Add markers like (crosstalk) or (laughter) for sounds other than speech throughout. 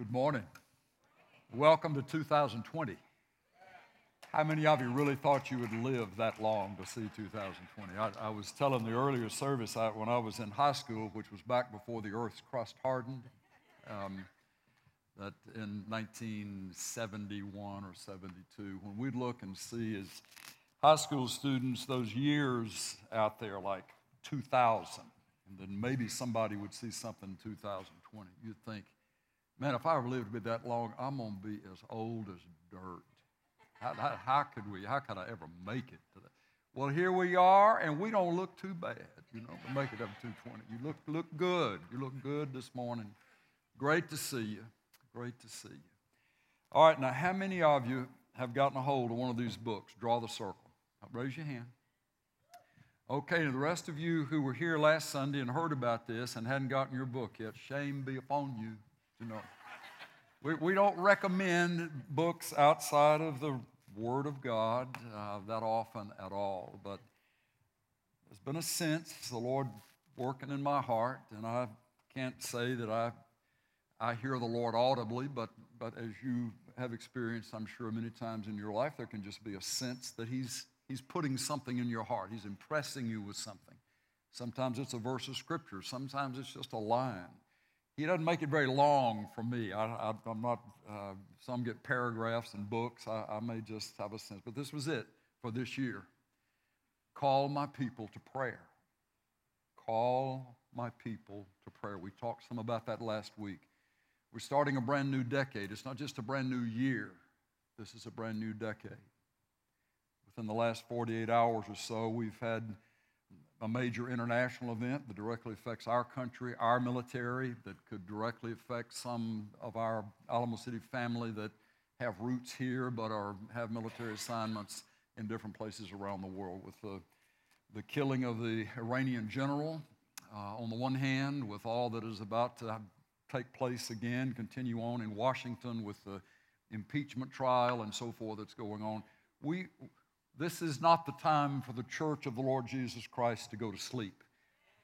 Good morning. Welcome to 2020. How many of you really thought you would live that long to see 2020? I, I was telling the earlier service I, when I was in high school, which was back before the Earth's crust hardened, um, that in 1971 or 72, when we'd look and see as high school students those years out there like 2000, and then maybe somebody would see something in 2020, you'd think, man, if I ever lived to be that long, I'm going to be as old as dirt. How, how, how, could we, how could I ever make it to that? Well, here we are, and we don't look too bad, you know, to make it up to 220. You look, look good. You look good this morning. Great to see you. Great to see you. All right, now, how many of you have gotten a hold of one of these books, Draw the Circle? Raise your hand. Okay, and the rest of you who were here last Sunday and heard about this and hadn't gotten your book yet, shame be upon you. You know, we, we don't recommend books outside of the Word of God uh, that often at all, but there's been a sense the Lord working in my heart, and I can't say that I I hear the Lord audibly, but but as you have experienced, I'm sure many times in your life, there can just be a sense that He's He's putting something in your heart. He's impressing you with something. Sometimes it's a verse of Scripture. Sometimes it's just a line. He doesn't make it very long for me. I, am not, uh, some get paragraphs and books. I, I may just have a sense. But this was it for this year. Call my people to prayer. Call my people to prayer. We talked some about that last week. We're starting a brand new decade. It's not just a brand new year, this is a brand new decade. Within the last 48 hours or so, we've had a major international event that directly affects our country, our military, that could directly affect some of our Alamo City family that have roots here but are, have military assignments in different places around the world. With the, the killing of the Iranian general, uh, on the one hand, with all that is about to take place again, continue on in Washington with the impeachment trial and so forth that's going on. We, this is not the time for the church of the Lord Jesus Christ to go to sleep.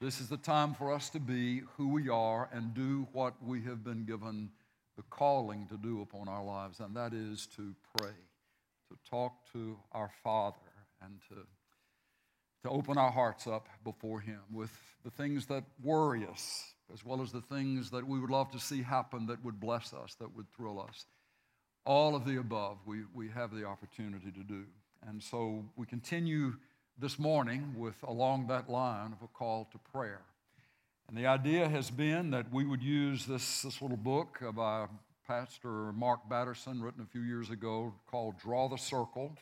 This is the time for us to be who we are and do what we have been given the calling to do upon our lives, and that is to pray, to talk to our Father, and to, to open our hearts up before Him with the things that worry us, as well as the things that we would love to see happen that would bless us, that would thrill us. All of the above we, we have the opportunity to do. And so we continue this morning with along that line of a call to prayer. And the idea has been that we would use this, this little book by Pastor Mark Batterson, written a few years ago, called Draw the Circle.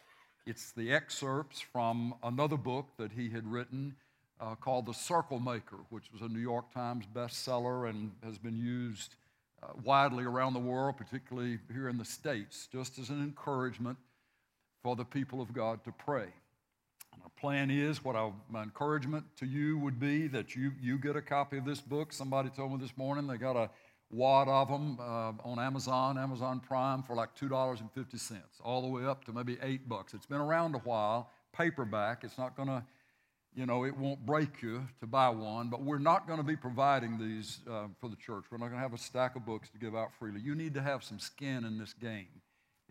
It's the excerpts from another book that he had written uh, called The Circle Maker, which was a New York Times bestseller and has been used uh, widely around the world, particularly here in the States, just as an encouragement for the people of God to pray. My plan is what I, my encouragement to you would be that you, you get a copy of this book. Somebody told me this morning they got a wad of them uh, on Amazon, Amazon Prime for like $2.50, all the way up to maybe 8 bucks. It's been around a while, paperback. It's not going to, you know, it won't break you to buy one, but we're not going to be providing these uh, for the church. We're not going to have a stack of books to give out freely. You need to have some skin in this game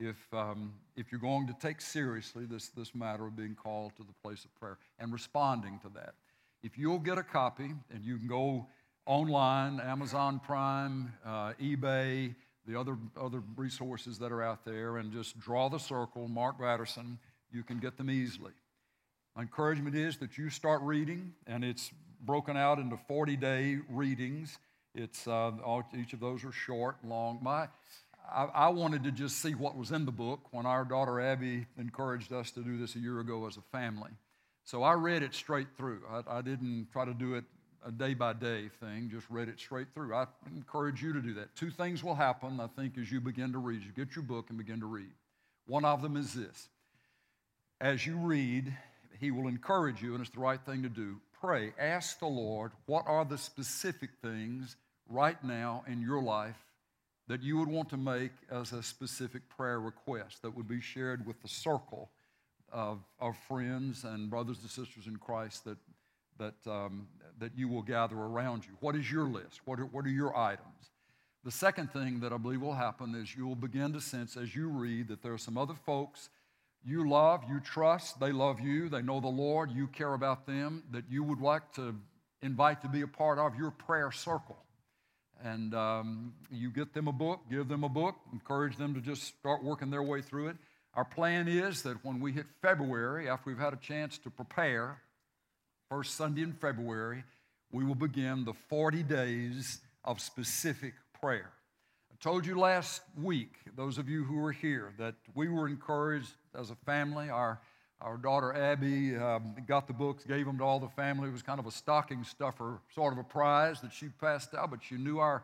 if, um, if you're going to take seriously this, this matter of being called to the place of prayer and responding to that. If you'll get a copy and you can go online, Amazon Prime, uh, eBay, the other, other resources that are out there, and just draw the circle, Mark Batterson, you can get them easily. My encouragement is that you start reading, and it's broken out into 40 day readings. It's, uh, all, each of those are short, long. My, I, I, wanted to just see what was in the book when our daughter Abby encouraged us to do this a year ago as a family. So I read it straight through. I, I didn't try to do it a day by day thing, just read it straight through. I encourage you to do that. Two things will happen, I think, as you begin to read. You get your book and begin to read. One of them is this as you read, he will encourage you, and it's the right thing to do. Pray, ask the Lord, what are the specific things right now in your life that you would want to make as a specific prayer request that would be shared with the circle of, of friends and brothers and sisters in Christ that, that, um, that you will gather around you. What is your list? What are, what are your items? The second thing that I believe will happen is you will begin to sense as you read that there are some other folks you love, you trust, they love you, they know the Lord, you care about them, that you would like to invite to be a part of your prayer circle. And um, you get them a book, give them a book, encourage them to just start working their way through it. Our plan is that when we hit February, after we've had a chance to prepare, first Sunday in February, we will begin the 40 days of specific prayer. I told you last week, those of you who were here, that we were encouraged as a family. Our, our daughter Abby um, got the books, gave them to all the family. It was kind of a stocking stuffer, sort of a prize that she passed out, but she knew our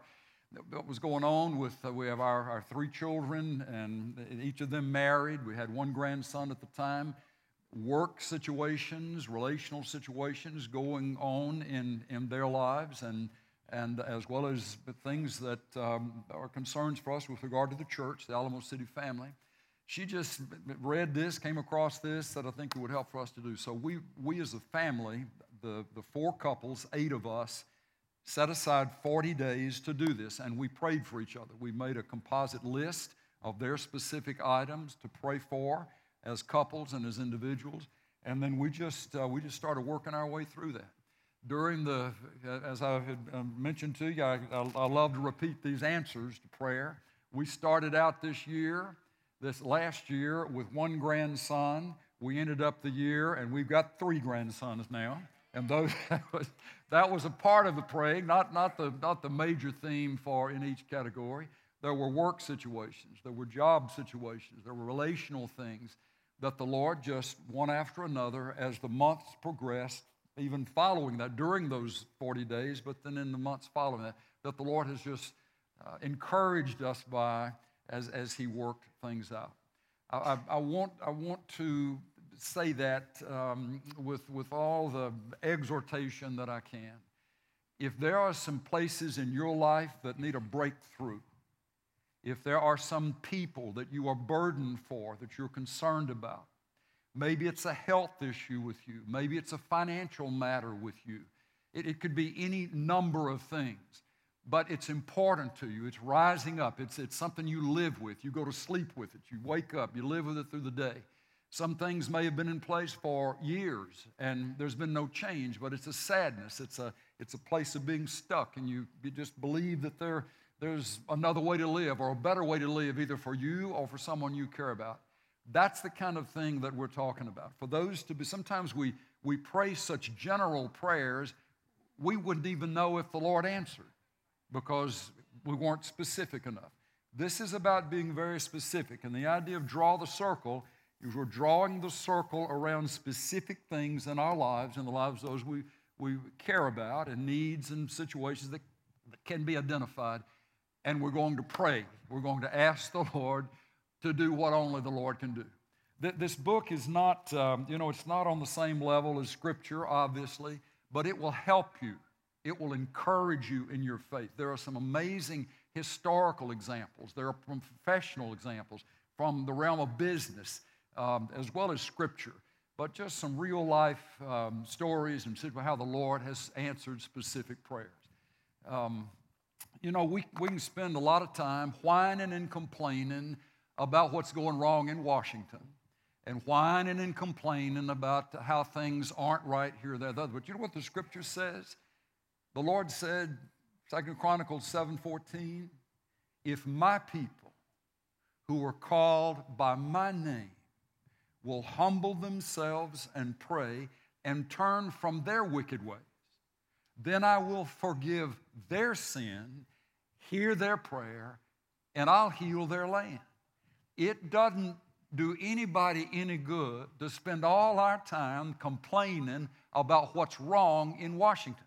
what was going on with uh, we have our, our three children and each of them married. We had one grandson at the time. Work situations relational situations going on in, in their lives and and as well as things that um, are concerns for us with regard to the church the alamo city family she just read this came across this that i think it would help for us to do so we we as a family the the four couples eight of us set aside 40 days to do this, and we prayed for each other. We made a composite list of their specific items to pray for as couples and as individuals, and then we just, uh, we just started working our way through that. During the, as I had um, mentioned to you, I, I, I love to repeat these answers to prayer. We started out this year, this last year, with one grandson. We ended up the year, and we've got three grandsons now. And those, (laughs) that, was, a part of the praying, not, not, the, not the major theme for in each category. There were work situations, there were job situations, there were relational things that the Lord just one after another, as the months progressed, even following that during those 40 days, but then in the months following that, that the Lord has just uh, encouraged us by as, as He worked things out. I, I, I, want, I want to say that um, with, with all the exhortation that I can. If there are some places in your life that need a breakthrough, if there are some people that you are burdened for, that you're concerned about, maybe it's a health issue with you, maybe it's a financial matter with you, it, it could be any number of things but it's important to you. It's rising up. It's, it's something you live with. You go to sleep with it. You wake up. You live with it through the day. Some things may have been in place for years and there's been no change, but it's a sadness. It's a, it's a place of being stuck, and you, you just believe that there, there's another way to live or a better way to live, either for you or for someone you care about. That's the kind of thing that we're talking about. For those to be, sometimes we, we pray such general prayers, we wouldn't even know if the Lord answered because we weren't specific enough. This is about being very specific, and the idea of draw the circle is we're drawing the circle around specific things in our lives and the lives of those we, we care about and needs and situations that, that can be identified. And we're going to pray. We're going to ask the Lord to do what only the Lord can do. This book is not, um, you know, it's not on the same level as Scripture, obviously, but it will help you. It will encourage you in your faith. There are some amazing historical examples, there are professional examples from the realm of business um, as well as scripture, but just some real life um, stories and how the Lord has answered specific prayers. Um, you know, we, we can spend a lot of time whining and complaining about what's going wrong in Washington and whining and complaining about how things aren't right here, there, the other. But you know what the scripture says? The Lord said, Second Chronicles 7:14, if my people who are called by my name will humble themselves and pray and turn from their wicked ways, then I will forgive their sin, hear their prayer, and I'll heal their land. It doesn't do anybody any good to spend all our time complaining about what's wrong in Washington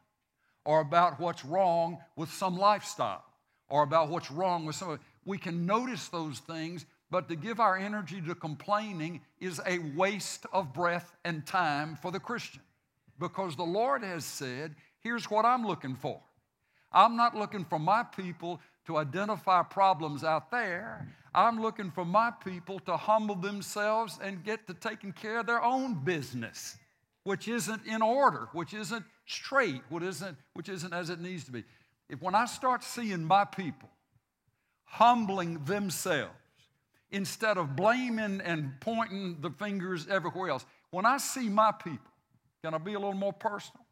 or about what's wrong with some lifestyle or about what's wrong with some. We can notice those things but to give our energy to complaining is a waste of breath and time for the Christian. Because the Lord has said, here's what I'm looking for. I'm not looking for my people to identify problems out there. I'm looking for my people to humble themselves and get to taking care of their own business, which isn't in order, which isn't straight, which isn't, which isn't as it needs to be. If when I start seeing my people humbling themselves instead of blaming and pointing the fingers everywhere else. When I see my people, can I be a little more personal?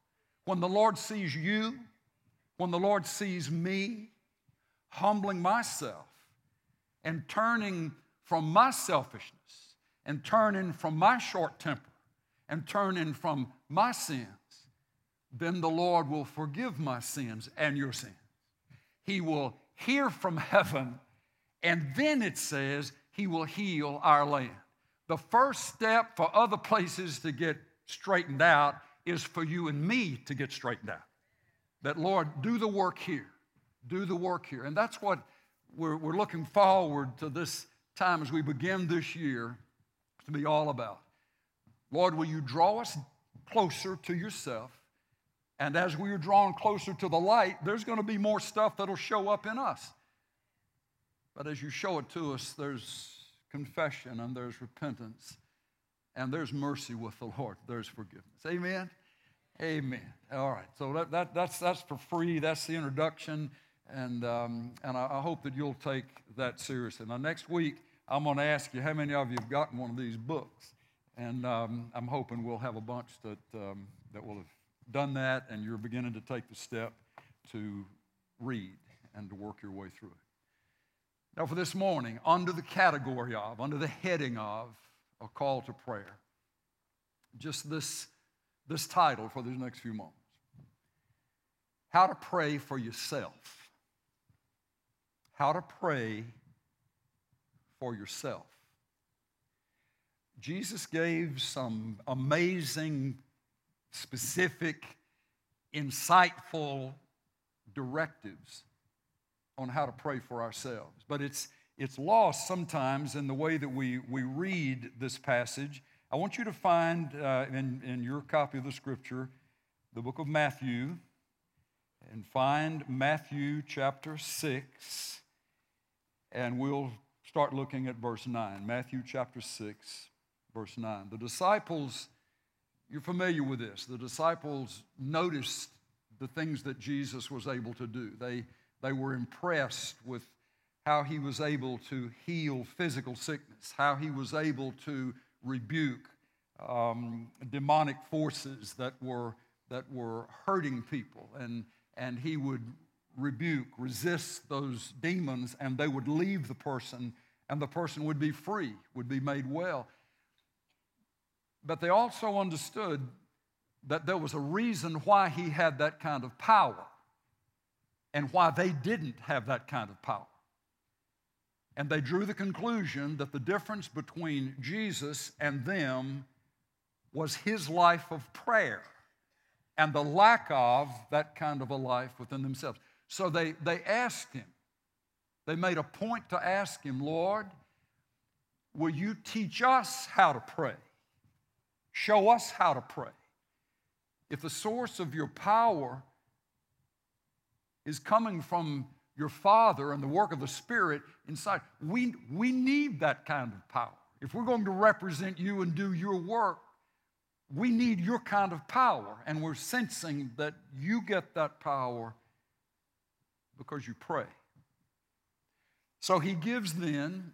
When the Lord sees you, when the Lord sees me, humbling myself and turning from my selfishness and turning from my short temper and turning from my sins, then the Lord will forgive my sins and your sins. He will hear from heaven, and then it says He will heal our land. The first step for other places to get straightened out is for you and me to get straightened out. That, Lord, do the work here. Do the work here. And that's what we're, we're looking forward to this time as we begin this year to be all about. Lord, will you draw us closer to yourself? And as we are drawn closer to the light, there's going to be more stuff that'll show up in us. But as you show it to us, there's confession and there's repentance and there's mercy with the Lord. There's forgiveness. Amen. Amen. All right. So that, that, that's, that's for free. That's the introduction. And, um, and I, I, hope that you'll take that seriously. Now, next week, I'm going to ask you how many of you have gotten one of these books. And um, I'm hoping we'll have a bunch that, um, that will have done that, and you're beginning to take the step to read and to work your way through it. Now, for this morning, under the category of, under the heading of a call to prayer, just this, this title for these next few moments How to Pray for Yourself. How to Pray for Yourself. Jesus gave some amazing, specific, insightful directives on how to pray for ourselves. But it's, it's lost sometimes in the way that we, we read this passage. I want you to find uh, in, in your copy of the scripture the book of Matthew and find Matthew chapter 6, and we'll start looking at verse 9. Matthew chapter 6, verse 9. The disciples, you're familiar with this, the disciples noticed the things that Jesus was able to do. They, they were impressed with how he was able to heal physical sickness, how he was able to rebuke um, demonic forces that were, that were hurting people. And, and he would rebuke, resist those demons, and they would leave the person, and the person would be free, would be made well. But they also understood that there was a reason why he had that kind of power and why they didn't have that kind of power. And they drew the conclusion that the difference between Jesus and them was his life of prayer and the lack of that kind of a life within themselves. So they, they asked him, they made a point to ask him, Lord, will you teach us how to pray? Show us how to pray. If the source of your power is coming from your Father and the work of the Spirit inside. We, we need that kind of power. If we're going to represent you and do your work, we need your kind of power. And we're sensing that you get that power because you pray. So he gives then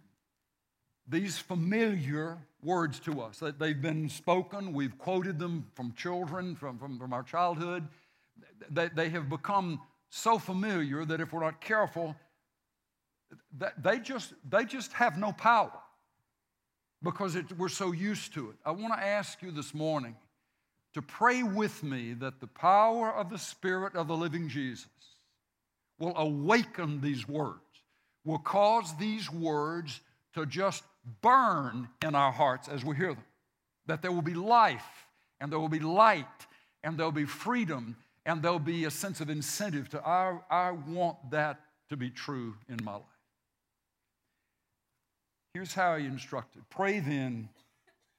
these familiar words to us that they've been spoken. We've quoted them from children, from, from, from our childhood. They, they have become so familiar that if we're not careful, they just, they just have no power because it, we're so used to it. I want to ask you this morning to pray with me that the power of the Spirit of the living Jesus will awaken these words, will cause these words to just burn in our hearts as we hear them. That there will be life and there will be light and there'll be freedom and there'll be a sense of incentive to, I, I want that to be true in my life. Here's how he instructed pray then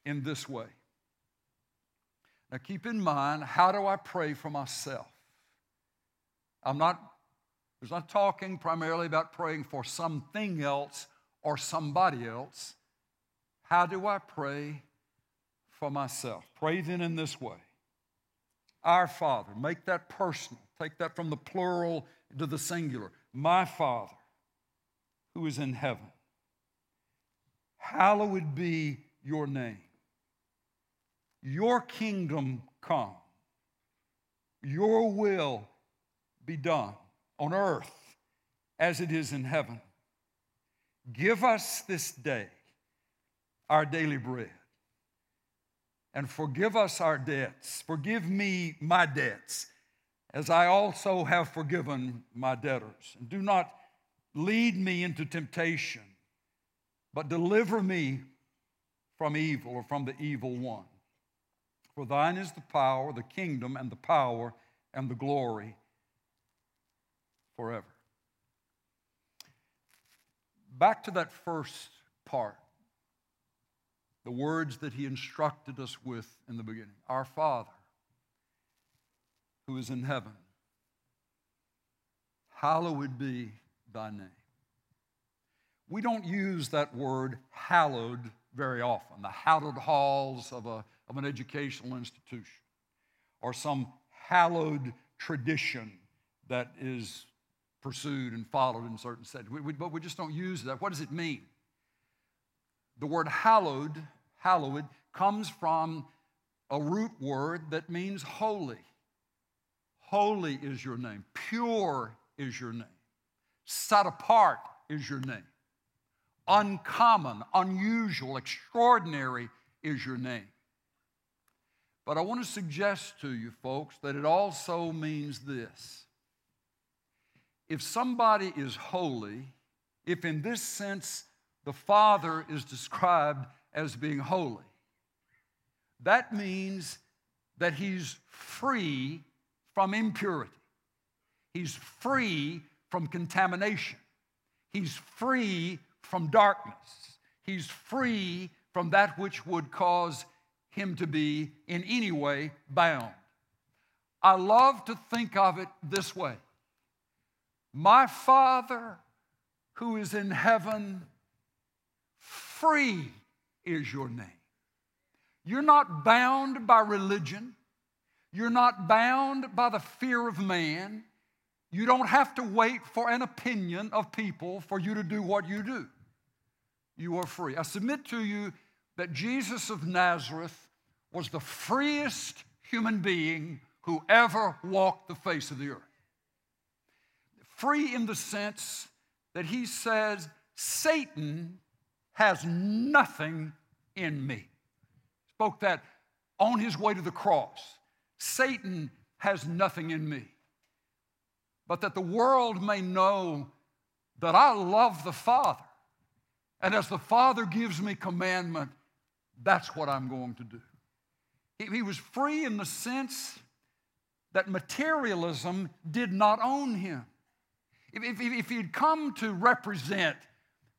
in this way. Now keep in mind, how do I pray for myself? I'm not, there's not talking primarily about praying for something else or somebody else. How do I pray for myself? Pray then in this way our Father. Make that personal. Take that from the plural to the singular. My Father, who is in heaven, hallowed be your name. Your kingdom come. Your will be done on earth as it is in heaven. Give us this day our daily bread and forgive us our debts. Forgive me my debts as I also have forgiven my debtors. And do not lead me into temptation, but deliver me from evil or from the evil one. For thine is the power, the kingdom, and the power, and the glory forever. Back to that first part, the words that he instructed us with in the beginning Our Father, who is in heaven, hallowed be thy name. We don't use that word hallowed very often, the hallowed halls of, a, of an educational institution, or some hallowed tradition that is pursued and followed in certain settings. We, we, but we just don't use that. What does it mean? The word hallowed, hallowed, comes from a root word that means holy. Holy is your name. Pure is your name. Set apart is your name. Uncommon, unusual, extraordinary is your name. But I want to suggest to you, folks, that it also means this. If somebody is holy, if in this sense the Father is described as being holy, that means that he's free from impurity. He's free from contamination. He's free from darkness. He's free from that which would cause him to be in any way bound. I love to think of it this way My Father who is in heaven, free is your name. You're not bound by religion. You're not bound by the fear of man. You don't have to wait for an opinion of people for you to do what you do. You are free. I submit to you that Jesus of Nazareth was the freest human being who ever walked the face of the earth. Free in the sense that he says, Satan has nothing in me. Spoke that on his way to the cross. Satan has nothing in me but that the world may know that I love the Father. And as the Father gives me commandment, that's what I'm going to do. He, was free in the sense that materialism did not own him. If, if, if he'd come to represent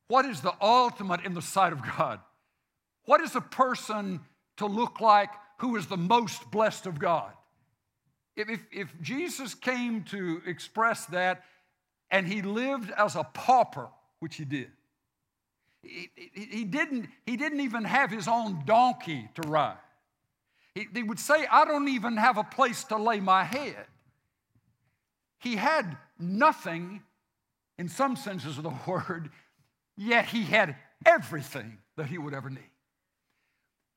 what is the ultimate in the sight of God, what is a person to look like who is the most blessed of God? If, if, Jesus came to express that and he lived as a pauper, which he did, he, he, he didn't, he didn't even have his own donkey to ride. He, he would say, I don't even have a place to lay my head. He had nothing, in some senses of the (laughs) word, yet he had everything that he would ever need.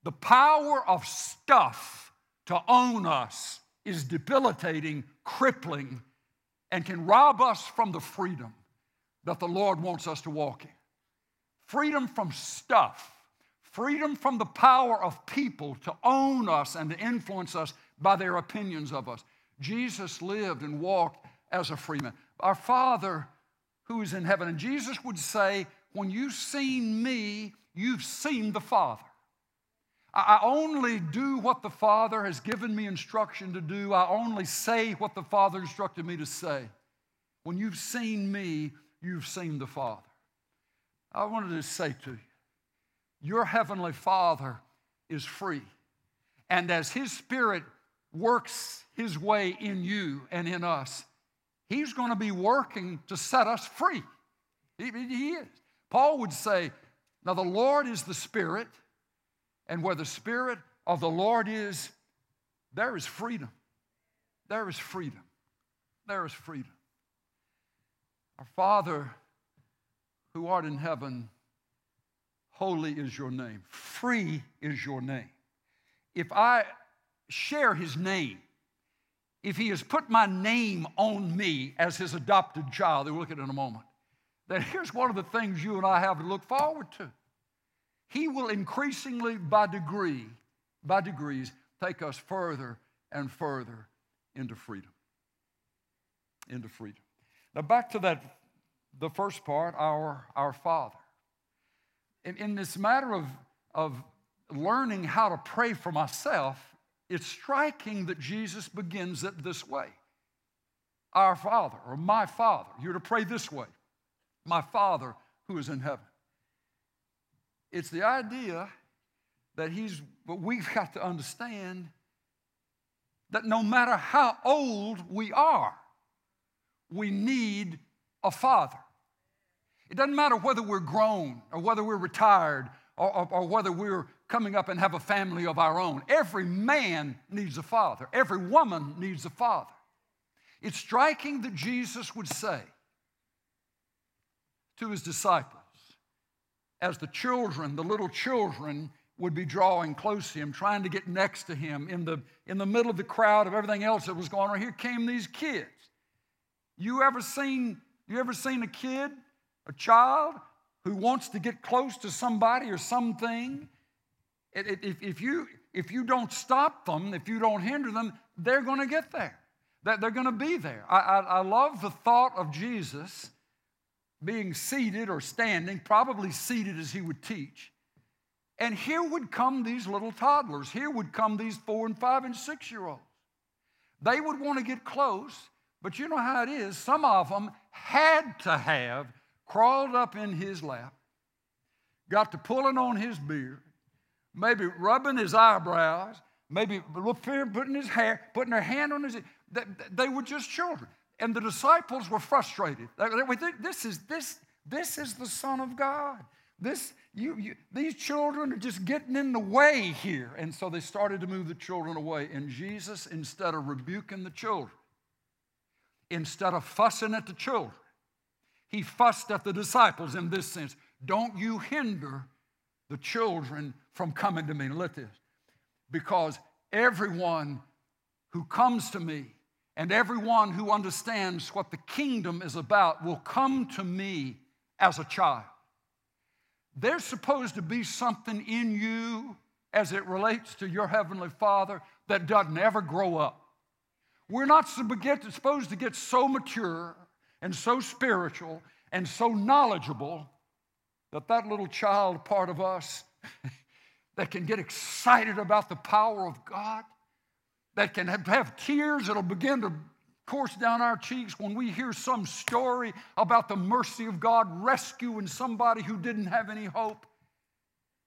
The power of stuff to own us is debilitating, crippling, and can rob us from the freedom that the Lord wants us to walk in. Freedom from stuff, freedom from the power of people to own us and to influence us by their opinions of us. Jesus lived and walked as a freeman. Our Father who is in heaven. And Jesus would say, When you've seen me, you've seen the Father. I only do what the Father has given me instruction to do. I only say what the Father instructed me to say. When you've seen me, you've seen the Father. I wanted to say to you, your Heavenly Father is free. And as His Spirit works His way in you and in us, He's going to be working to set us free. He, he is. Paul would say, Now the Lord is the Spirit and where the Spirit of the Lord is, there is freedom. There is freedom. There is freedom. Our Father who art in heaven, holy is your name. Free is your name. If I share his name, if he has put my name on me as his adopted child, we'll look at it in a moment, then here's one of the things you and I have to look forward to. He will increasingly, by degree, by degrees, take us further and further into freedom. Into freedom. Now, back to that, the first part, our, our Father. In, in this matter of, of learning how to pray for myself, it's striking that Jesus begins it this way Our Father, or my Father. You're to pray this way My Father who is in heaven. It's the idea that he's, but we've got to understand that no matter how old we are, we need a father. It doesn't matter whether we're grown or whether we're retired or, or, or, whether we're coming up and have a family of our own. Every man needs a father, every woman needs a father. It's striking that Jesus would say to his disciples, as the children, the little children, would be drawing close to him, trying to get next to him in the, in the middle of the crowd of everything else that was going on. Here came these kids. You ever seen, you ever seen a kid, a child, who wants to get close to somebody or something? If, if, you, if you don't stop them, if you don't hinder them, they're going to get there. That They're going to be there. I, I, I love the thought of Jesus being seated or standing, probably seated as he would teach. And here would come these little toddlers. Here would come these four and five and six year olds. They would want to get close, but you know how it is. Some of them had to have crawled up in his lap, got to pulling on his beard, maybe rubbing his eyebrows, maybe putting his hair, putting their hand on his. They were just children. And the disciples were frustrated. We think This is, this, this is the Son of God. This, you, you, these children are just getting in the way here. And so they started to move the children away. And Jesus, instead of rebuking the children, instead of fussing at the children, he fussed at the disciples in this sense. Don't you hinder the children from coming to me. Let this. Because everyone who comes to me, and everyone who understands what the kingdom is about will come to me as a child. There's supposed to be something in you as it relates to your Heavenly Father that doesn't ever grow up. We're not supposed to get so mature and so spiritual and so knowledgeable that that little child part of us (laughs) that can get excited about the power of God that can have, have tears that'll begin to course down our cheeks when we hear some story about the mercy of God rescuing somebody who didn't have any hope.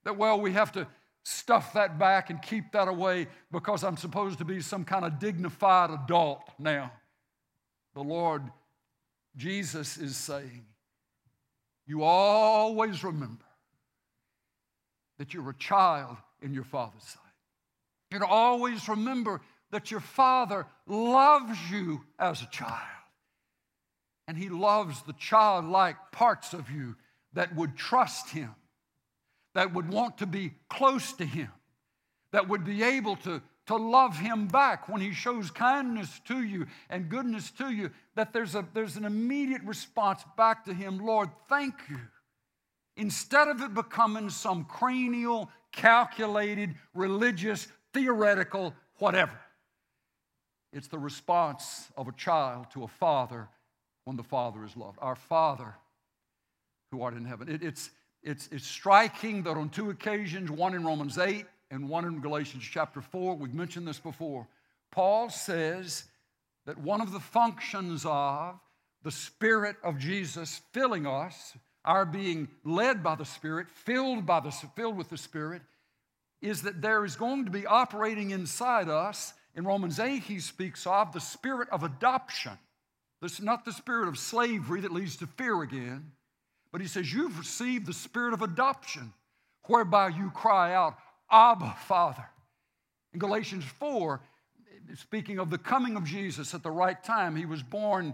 That, well, we have to stuff that back and keep that away because I'm supposed to be some kind of dignified adult now. The Lord Jesus is saying, You always remember that you're a child in your Father's sight. You always remember that your Father loves you as a child. And He loves the childlike parts of you that would trust Him, that would want to be close to Him, that would be able to, to love Him back when He shows kindness to you and goodness to you, that there's, a, there's an immediate response back to Him Lord, thank you. Instead of it becoming some cranial, calculated, religious, theoretical, whatever. It's the response of a child to a father when the father is loved. Our Father who art in heaven. It, it's, it's, it's striking that on two occasions, one in Romans 8 and one in Galatians chapter 4, we've mentioned this before, Paul says that one of the functions of the Spirit of Jesus filling us, our being led by the Spirit, filled, by the, filled with the Spirit, is that there is going to be operating inside us in Romans 8, he speaks of the spirit of adoption. This is not the spirit of slavery that leads to fear again, but he says, You've received the spirit of adoption, whereby you cry out, Abba, Father. In Galatians 4, speaking of the coming of Jesus at the right time, he was born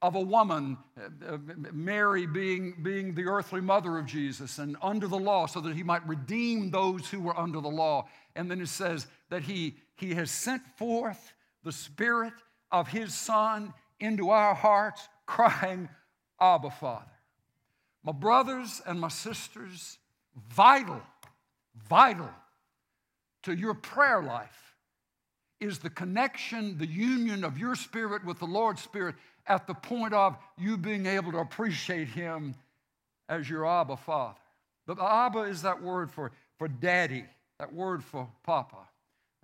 of a woman, uh, uh, Mary being, being the earthly mother of Jesus and under the law, so that he might redeem those who were under the law. And then it says that he, he has sent forth the Spirit of his Son into our hearts, crying, Abba, Father. My brothers and my sisters, vital, vital to your prayer life is the connection, the union of your spirit with the Lord's Spirit at the point of you being able to appreciate Him as your Abba Father. But Abba is that word for, for daddy, that word for papa,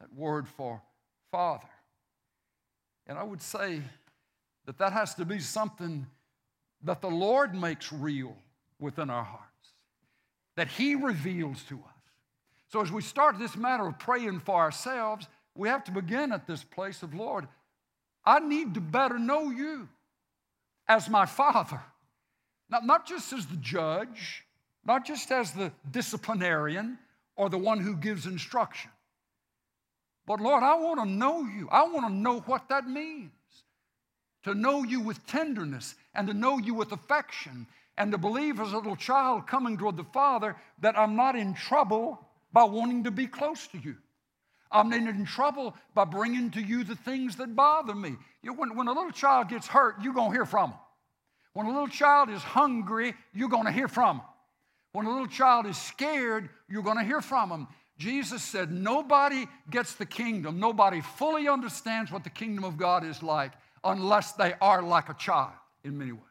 that word for father. And I would say that that has to be something that the Lord makes real within our hearts, that He reveals to us. So as we start this matter of praying for ourselves, we have to begin at this place of Lord, I need to better know you as my father. Not, not just as the judge, not just as the disciplinarian or the one who gives instruction. But Lord, I want to know you. I want to know what that means. To know you with tenderness and to know you with affection and to believe as a little child coming toward the Father that I'm not in trouble by wanting to be close to you. I'm not in trouble by bringing to you the things that bother me. You know, when, when a little child gets hurt, you're going to hear from them. When a little child is hungry, you're going to hear from them. When a little child is scared, you're going to hear from them. Jesus said, Nobody gets the kingdom, nobody fully understands what the kingdom of God is like unless they are like a child in many ways.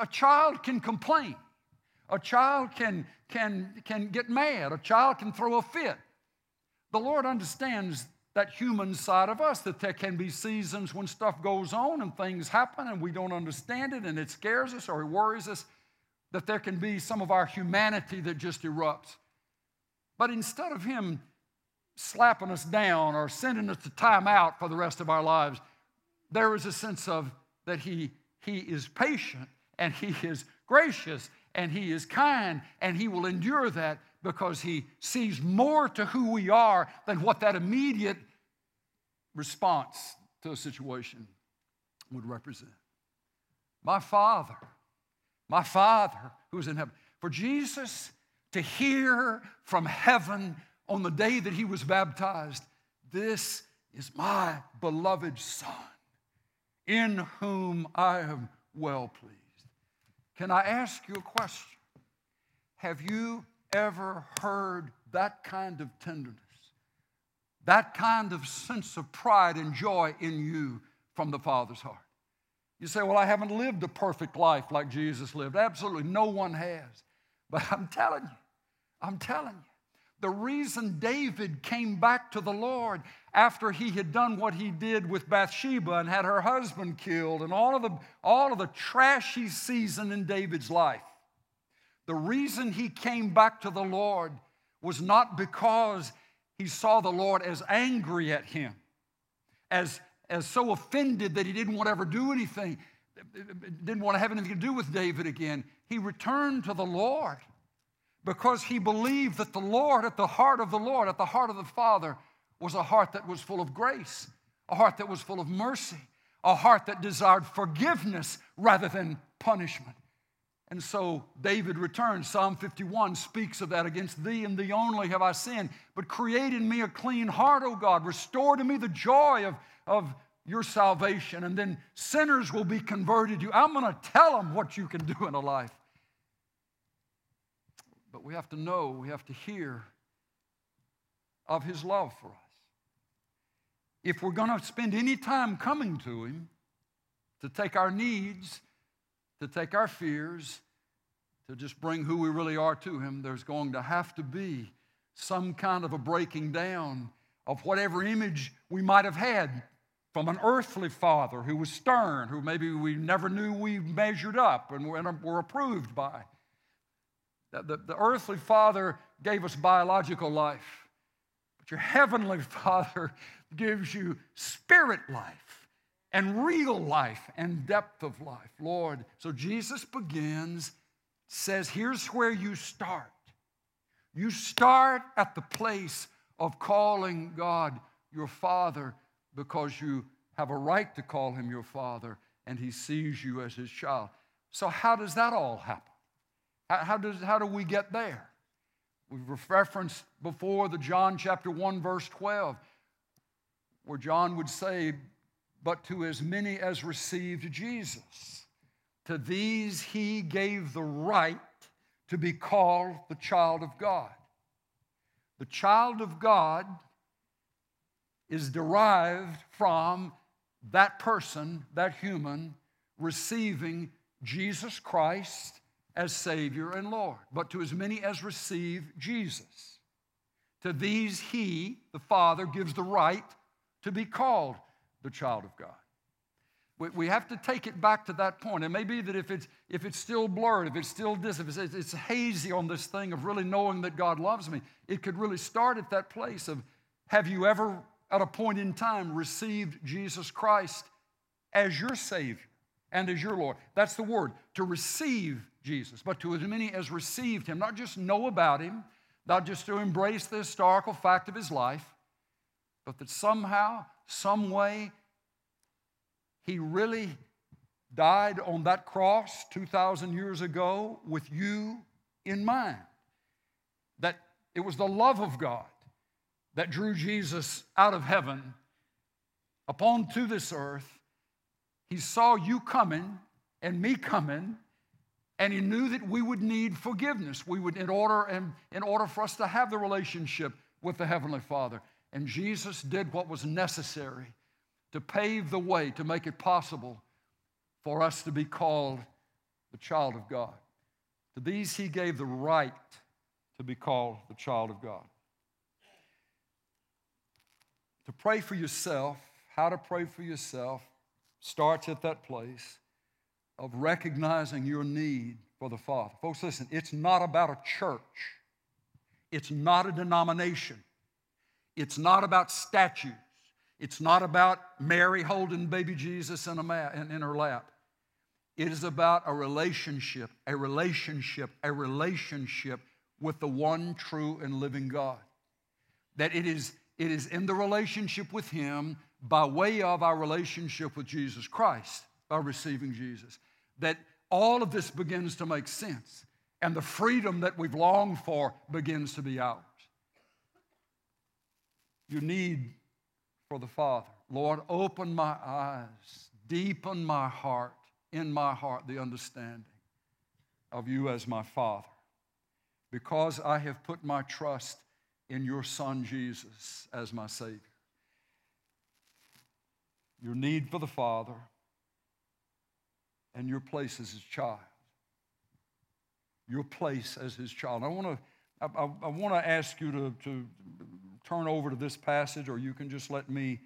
A child can complain, a child can, can, can get mad, a child can throw a fit. The Lord understands that human side of us, that there can be seasons when stuff goes on and things happen and we don't understand it and it scares us or it worries us, that there can be some of our humanity that just erupts. But instead of Him slapping us down or sending us to time out for the rest of our lives, there is a sense of that He, he is patient and He is gracious and He is kind and He will endure that because He sees more to who we are than what that immediate response to a situation would represent. My Father, my Father who's in heaven. For Jesus to hear from heaven on the day that he was baptized, This is my beloved Son, in whom I am well pleased. Can I ask you a question? Have you ever heard that kind of tenderness, that kind of sense of pride and joy in you from the Father's heart? You say, Well, I haven't lived a perfect life like Jesus lived. Absolutely, no one has. But I'm telling you, I'm telling you, the reason David came back to the Lord after he had done what he did with Bathsheba and had her husband killed and all of the, all of the trashy season in David's life, the reason he came back to the Lord was not because he saw the Lord as angry at him, as, as so offended that he didn't want to ever do anything, didn't want to have anything to do with David again. He returned to the Lord because he believed that the Lord, at the heart of the Lord, at the heart of the Father, was a heart that was full of grace, a heart that was full of mercy, a heart that desired forgiveness rather than punishment. And so David returns. Psalm 51 speaks of that. Against thee and thee only have I sinned. But create in me a clean heart, O God. Restore to me the joy of, of your salvation. And then sinners will be converted you. I'm going to tell them what you can do in a life. But we have to know, we have to hear of his love for us. If we're going to spend any time coming to him to take our needs, to take our fears, to just bring who we really are to Him, there's going to have to be some kind of a breaking down of whatever image we might have had from an earthly father who was stern, who maybe we never knew we measured up and were approved by. The, the earthly father gave us biological life, but your heavenly (laughs) father gives you spirit life and real life and depth of life, Lord. So Jesus begins, says, here's where you start. You start at the place of calling God your Father because you have a right to call him your Father and he sees you as his child. So, how does that all happen? How, does, how do we get there? We've referenced before the John chapter 1, verse 12, where John would say, But to as many as received Jesus, to these he gave the right to be called the child of God. The child of God is derived from that person, that human, receiving Jesus Christ as Savior and Lord. But to as many as receive Jesus, to these He, the Father, gives the right to be called the child of God. We, have to take it back to that point. It may be that if it's, if it's still blurred, if it's still dis, if it's, it's hazy on this thing of really knowing that God loves me, it could really start at that place of have you ever, at a point in time, received Jesus Christ as your Savior and as your Lord? That's the word, to receive Jesus, but to as many as received Him, not just know about Him, not just to embrace the historical fact of His life, but that somehow, some way, he really died on that cross 2,000 years ago with you in mind. That it was the love of God that drew Jesus out of heaven upon to this earth. He saw you coming and me coming, and he knew that we would need forgiveness. We would, in order, and in order for us to have the relationship with the Heavenly Father. And Jesus did what was necessary to pave the way to make it possible for us to be called the child of God. To these, he gave the right to be called the child of God. To pray for yourself, how to pray for yourself, starts at that place of recognizing your need for the Father. Folks, listen, it's not about a church, it's not a denomination, it's not about statues. It's not about Mary holding baby Jesus in, ma- in her lap. It is about a relationship, a relationship, a relationship with the one true and living God. That it is, it is in the relationship with Him by way of our relationship with Jesus Christ, by receiving Jesus, that all of this begins to make sense and the freedom that we've longed for begins to be ours. You need for the Father. Lord, open my eyes, deepen my heart, in my heart, the understanding of you as my Father. Because I have put my trust in your Son Jesus as my Savior. Your need for the Father and your place as His child. Your place as His child. I want to I, I, want to ask you to, to turn over to this passage, or you can just let me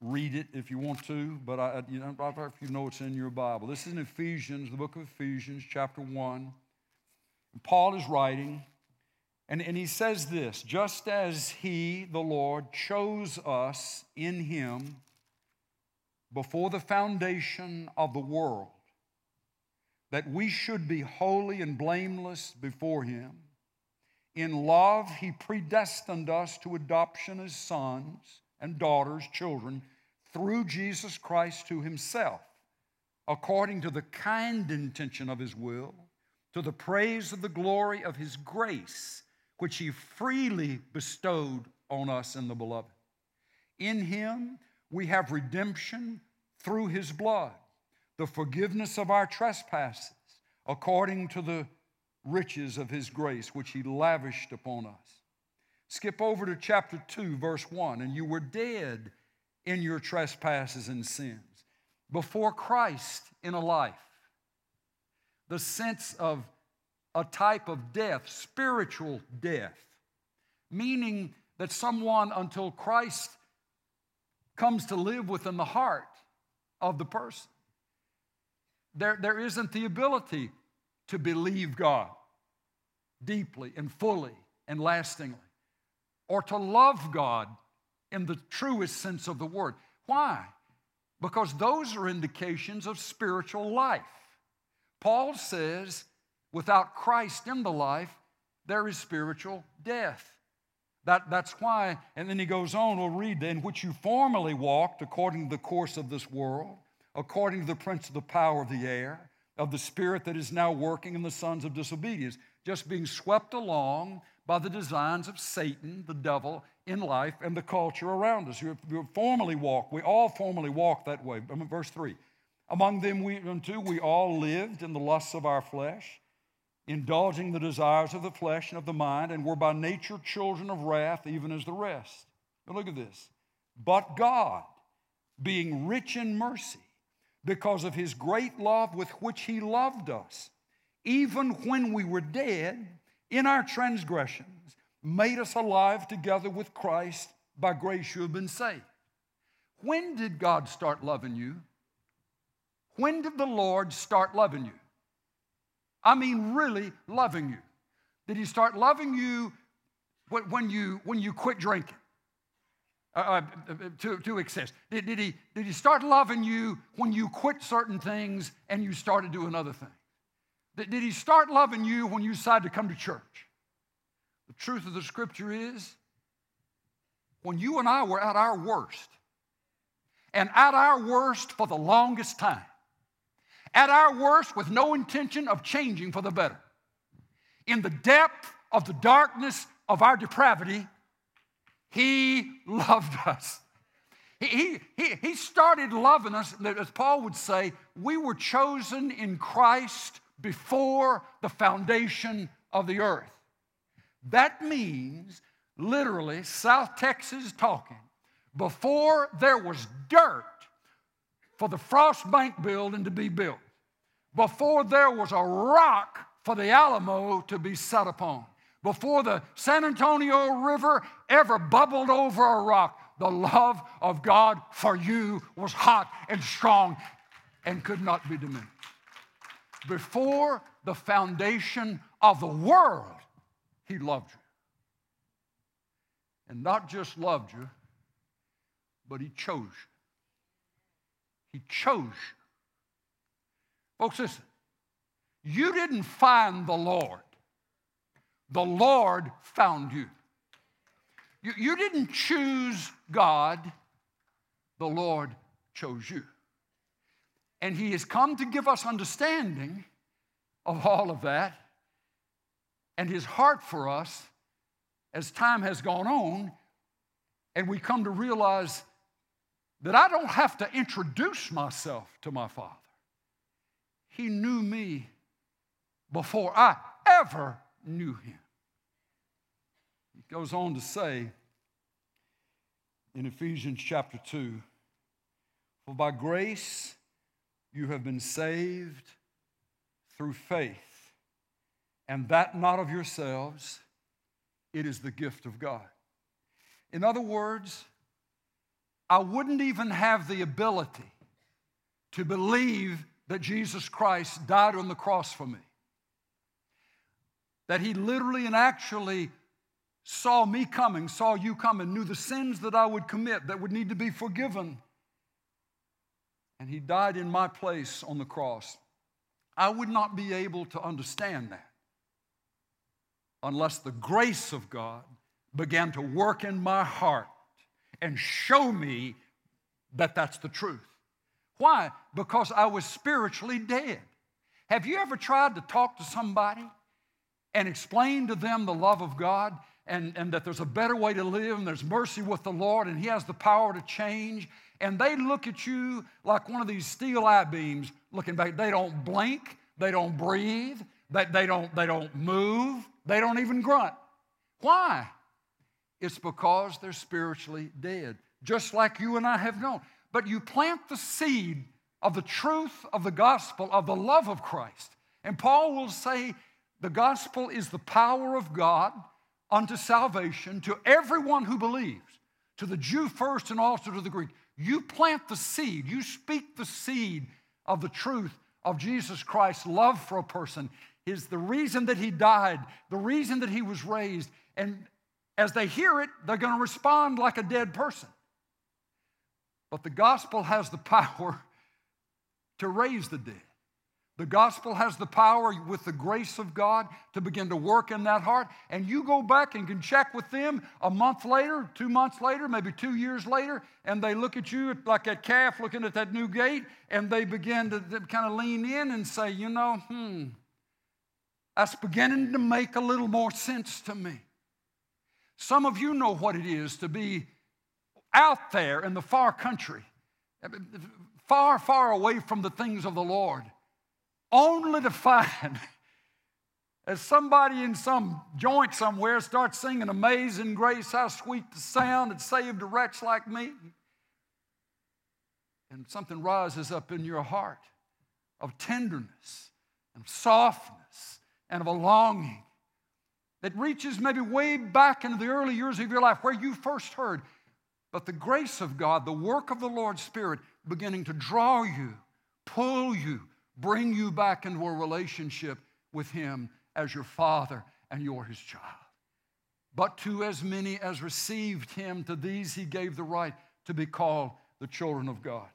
read it if you want to. But I, you know, if you know it's in your Bible. This is in Ephesians, the book of Ephesians, chapter 1. Paul is writing, and, and he says this just as he, the Lord, chose us in him before the foundation of the world, that we should be holy and blameless before him. In love, He predestined us to adoption as sons and daughters, children, through Jesus Christ to Himself, according to the kind intention of His will, to the praise of the glory of His grace, which He freely bestowed on us in the Beloved. In Him we have redemption through His blood, the forgiveness of our trespasses, according to the riches of his grace, which he lavished upon us. Skip over to chapter 2, verse 1. And you were dead in your trespasses and sins before Christ in a life. The sense of a type of death, spiritual death, meaning that someone, until Christ comes to live within the heart of the person, there, there isn't the ability to believe God deeply and fully and lastingly, or to love God in the truest sense of the word. Why? Because those are indications of spiritual life. Paul says, without Christ in the life, there is spiritual death. That, that's why, and then he goes on, we'll read, in which you formerly walked according to the course of this world according to the prince of the power of the air, of the spirit that is now working in the sons of disobedience, just being swept along by the designs of Satan, the devil, in life and the culture around us. You formerly walk, we all formerly walk that way. Verse 3. Among them we unto we all lived in the lusts of our flesh, indulging the desires of the flesh and of the mind, and were by nature children of wrath, even as the rest. Now look at this. But God, being rich in mercy, because of his great love with which he loved us, even when we were dead in our transgressions, made us alive together with Christ. By grace you have been saved. When did God start loving you? When did the Lord start loving you? I mean, really loving you. Did He start loving you when you, when you quit drinking? Uh, uh, to, to excess. Did, did, he, did he start loving you when you quit certain things and you started doing other things? Did, did he start loving you when you decided to come to church? The truth of the scripture is when you and I were at our worst, and at our worst for the longest time, at our worst with no intention of changing for the better, in the depth of the darkness of our depravity, he loved us. He, he, he started loving us, as Paul would say, we were chosen in Christ before the foundation of the earth. That means, literally, South Texas talking, before there was dirt for the Frost Bank building to be built, before there was a rock for the Alamo to be set upon, before the San Antonio River ever bubbled over a rock, the love of God for you was hot and strong and could not be diminished. Before the foundation of the world, He loved you. And not just loved you, but He chose you. He chose you. Folks, listen. You didn't find the Lord. The Lord found you. You, you didn't choose God, the Lord chose you. And He has come to give us understanding of all of that. And His heart for us, as time has gone on, and we come to realize that I don't have to introduce myself to my Father. He knew me before I ever knew him. He goes on to say in Ephesians chapter 2 For by grace you have been saved through faith, and that not of yourselves, it is the gift of God. In other words, I wouldn't even have the ability to believe that Jesus Christ died on the cross for me that he literally and actually saw me coming, saw you coming, knew the sins that I would commit that would need to be forgiven. And he died in my place on the cross. I would not be able to understand that unless the grace of God began to work in my heart and show me that that's the truth. Why? Because I was spiritually dead. Have you ever tried to talk to somebody and explain to them the love of God and, and that there's a better way to live and there's mercy with the Lord and He has the power to change. And they look at you like one of these steel eye beams looking back. They don't blink, they don't breathe, they, they, don't, they don't move, they don't even grunt. Why? It's because they're spiritually dead, just like you and I have known. But you plant the seed of the truth of the gospel, of the love of Christ. And Paul will say the gospel is the power of God unto salvation to everyone who believes, to the Jew first and also to the Greek. You plant the seed, you speak the seed of the truth of Jesus Christ's love for a person, is the reason that he died, the reason that he was raised. And as they hear it, they're going to respond like a dead person. But the gospel has the power to raise the dead. The gospel has the power with the grace of God to begin to work in that heart. And you go back and can check with them a month later, two months later, maybe two years later, and they look at you like that calf looking at that new gate, and they begin to kind of lean in and say, you know, hmm, that's beginning to make a little more sense to me. Some of you know what it is to be out there in the far country, far, far away from the things of the Lord only to find (laughs) as somebody in some joint somewhere starts singing Amazing Grace, how sweet the sound that saved a wretch like me. And something rises up in your heart of tenderness and softness and of a longing that reaches maybe way back into the early years of your life where you first heard. But the grace of God, the work of the Lord's Spirit beginning to draw you, pull you, bring you back into a relationship with Him as your Father and you're His child. But to as many as received Him, to these He gave the right to be called the children of God.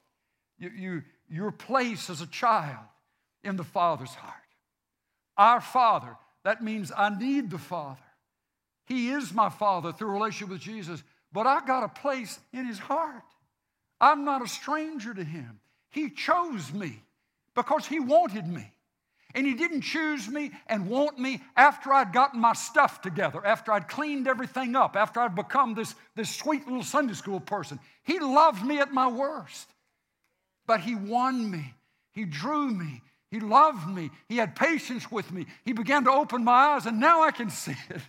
You, you, your place as a child in the Father's heart. Our Father, that means I need the Father. He is my Father through relationship with Jesus, but I got a place in His heart. I'm not a stranger to Him. He chose me because He wanted me. And He didn't choose me and want me after I'd gotten my stuff together, after I'd cleaned everything up, after I'd become this, this sweet little Sunday school person. He loved me at my worst. But He won me, He drew me, He loved me, He had patience with me. He began to open my eyes, and now I can see it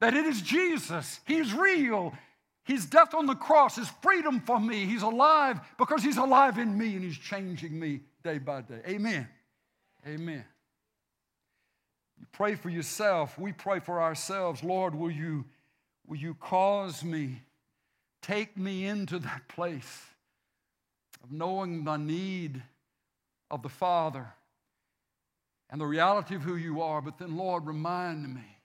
that it is Jesus. He's real. His death on the cross is freedom for me. He's alive because He's alive in me and He's changing me day by day. Amen. Amen. You pray for yourself. We pray for ourselves. Lord, will you, will you cause me, take me into that place of knowing the need of the Father and the reality of who you are, but then, Lord, remind me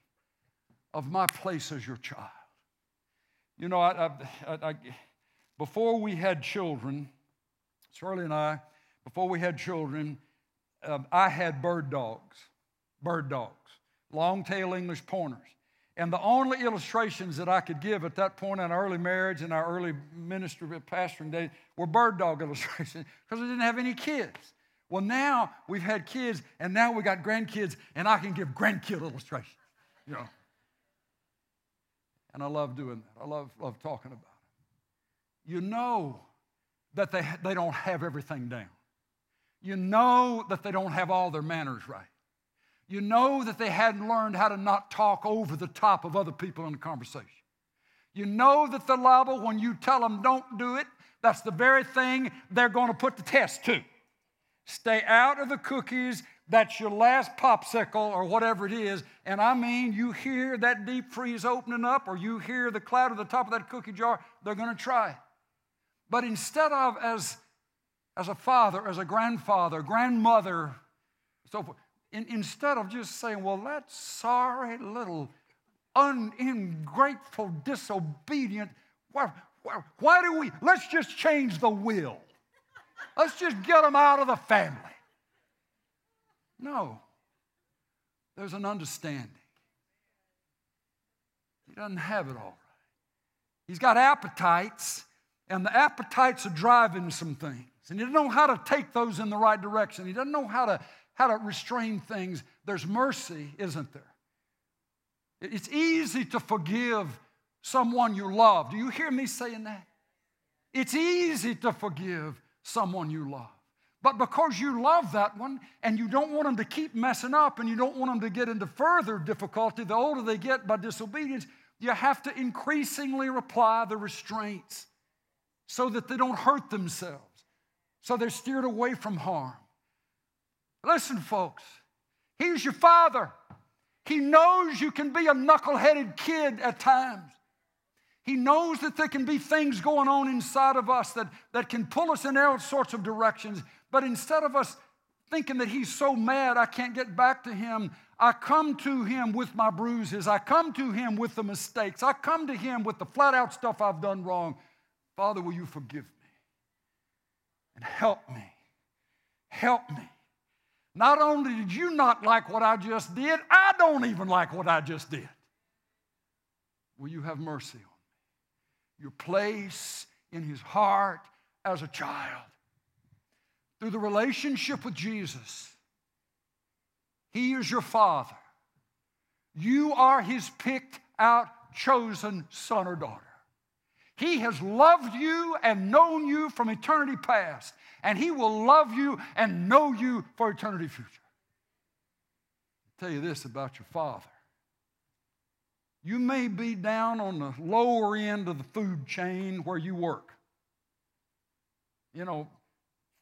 of my place as your child. You know, I, I, I, before we had children, Shirley and I, before we had children, um, I had bird dogs, bird dogs, long tail English pointers. And the only illustrations that I could give at that point in our early marriage and our early ministry pastoring days were bird dog (laughs) illustrations because we didn't have any kids. Well, now we've had kids and now we got grandkids and I can give grandkid illustrations, you know. And I love doing that. I love, love talking about it. You know that they, they don't have everything down. You know that they don't have all their manners right. You know that they hadn't learned how to not talk over the top of other people in a conversation. You know that the liable, when you tell them don't do it, that's the very thing they're going to put the test to. Stay out of the cookies. That's your last popsicle or whatever it is. And I mean, you hear that deep freeze opening up or you hear the cloud at the top of that cookie jar, they're going to try. But instead of, as as a father, as a grandfather, grandmother, so forth. In, instead of just saying, well, that sorry little ungrateful, disobedient, why, why, why do we, let's just change the will. Let's just get them out of the family. No, there's an understanding. He doesn't have it all right. He's got appetites, and the appetites are driving some things. And he doesn't know how to take those in the right direction. He doesn't know how to, how to restrain things. There's mercy, isn't there? It's easy to forgive someone you love. Do you hear me saying that? It's easy to forgive someone you love. But because you love that one and you don't want them to keep messing up and you don't want them to get into further difficulty, the older they get by disobedience, you have to increasingly apply the restraints so that they don't hurt themselves so they're steered away from harm. Listen, folks, He's your father. He knows you can be a knuckle-headed kid at times. He knows that there can be things going on inside of us that, that can pull us in all sorts of directions. But instead of us thinking that he's so mad I can't get back to him, I come to him with my bruises. I come to him with the mistakes. I come to him with the flat out stuff I've done wrong. Father, will you forgive me? and help me. Help me Not only did you not like what I just did, I don't even like what I just did. Will you have mercy on me? Your place in his heart as a child. Through the relationship with Jesus, he is your father. You are his picked out, chosen son or daughter. He has loved you and known you from eternity past, and He will love you and know you for eternity future. I'll tell you this about your Father. You may be down on the lower end of the food chain where you work. You know,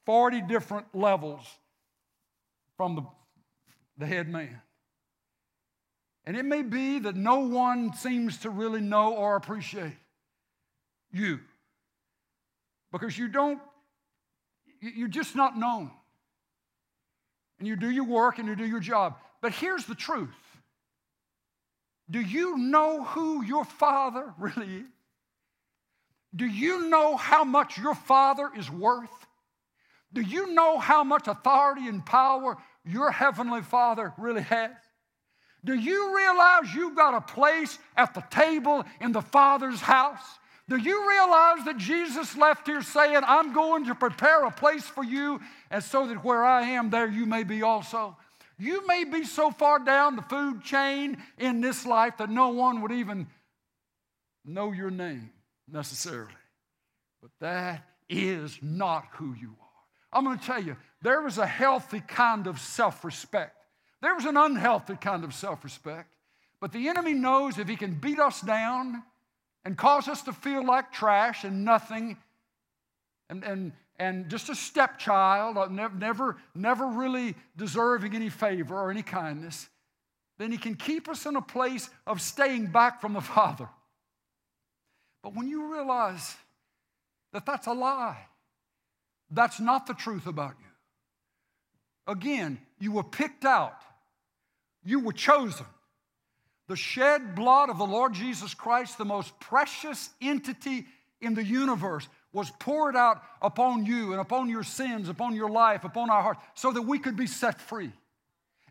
40 different levels from the, the head man. And it may be that no one seems to really know or appreciate you because you don't, you're just not known. And you do your work and you do your job. But here's the truth Do you know who your father really is? Do you know how much your father is worth? Do you know how much authority and power your heavenly father really has? Do you realize you've got a place at the table in the Father's house? Do you realize that Jesus left here saying, I'm going to prepare a place for you, and so that where I am, there you may be also? You may be so far down the food chain in this life that no one would even know your name necessarily. But that is not who you are. I'm going to tell you, there was a healthy kind of self respect There was an unhealthy kind of self respect. But the enemy knows if he can beat us down and cause us to feel like trash and nothing and, and, and just a stepchild, uh, never, never really deserving any favor or any kindness, then he can keep us in a place of staying back from the (laughs) Father. But when you realize that that's a lie, that's not the truth about you. Again, you were picked out you were chosen. The shed blood of the Lord Jesus Christ, the most precious entity in the universe, was poured out upon you and upon your sins, upon your life, upon our hearts, so that we could be set free.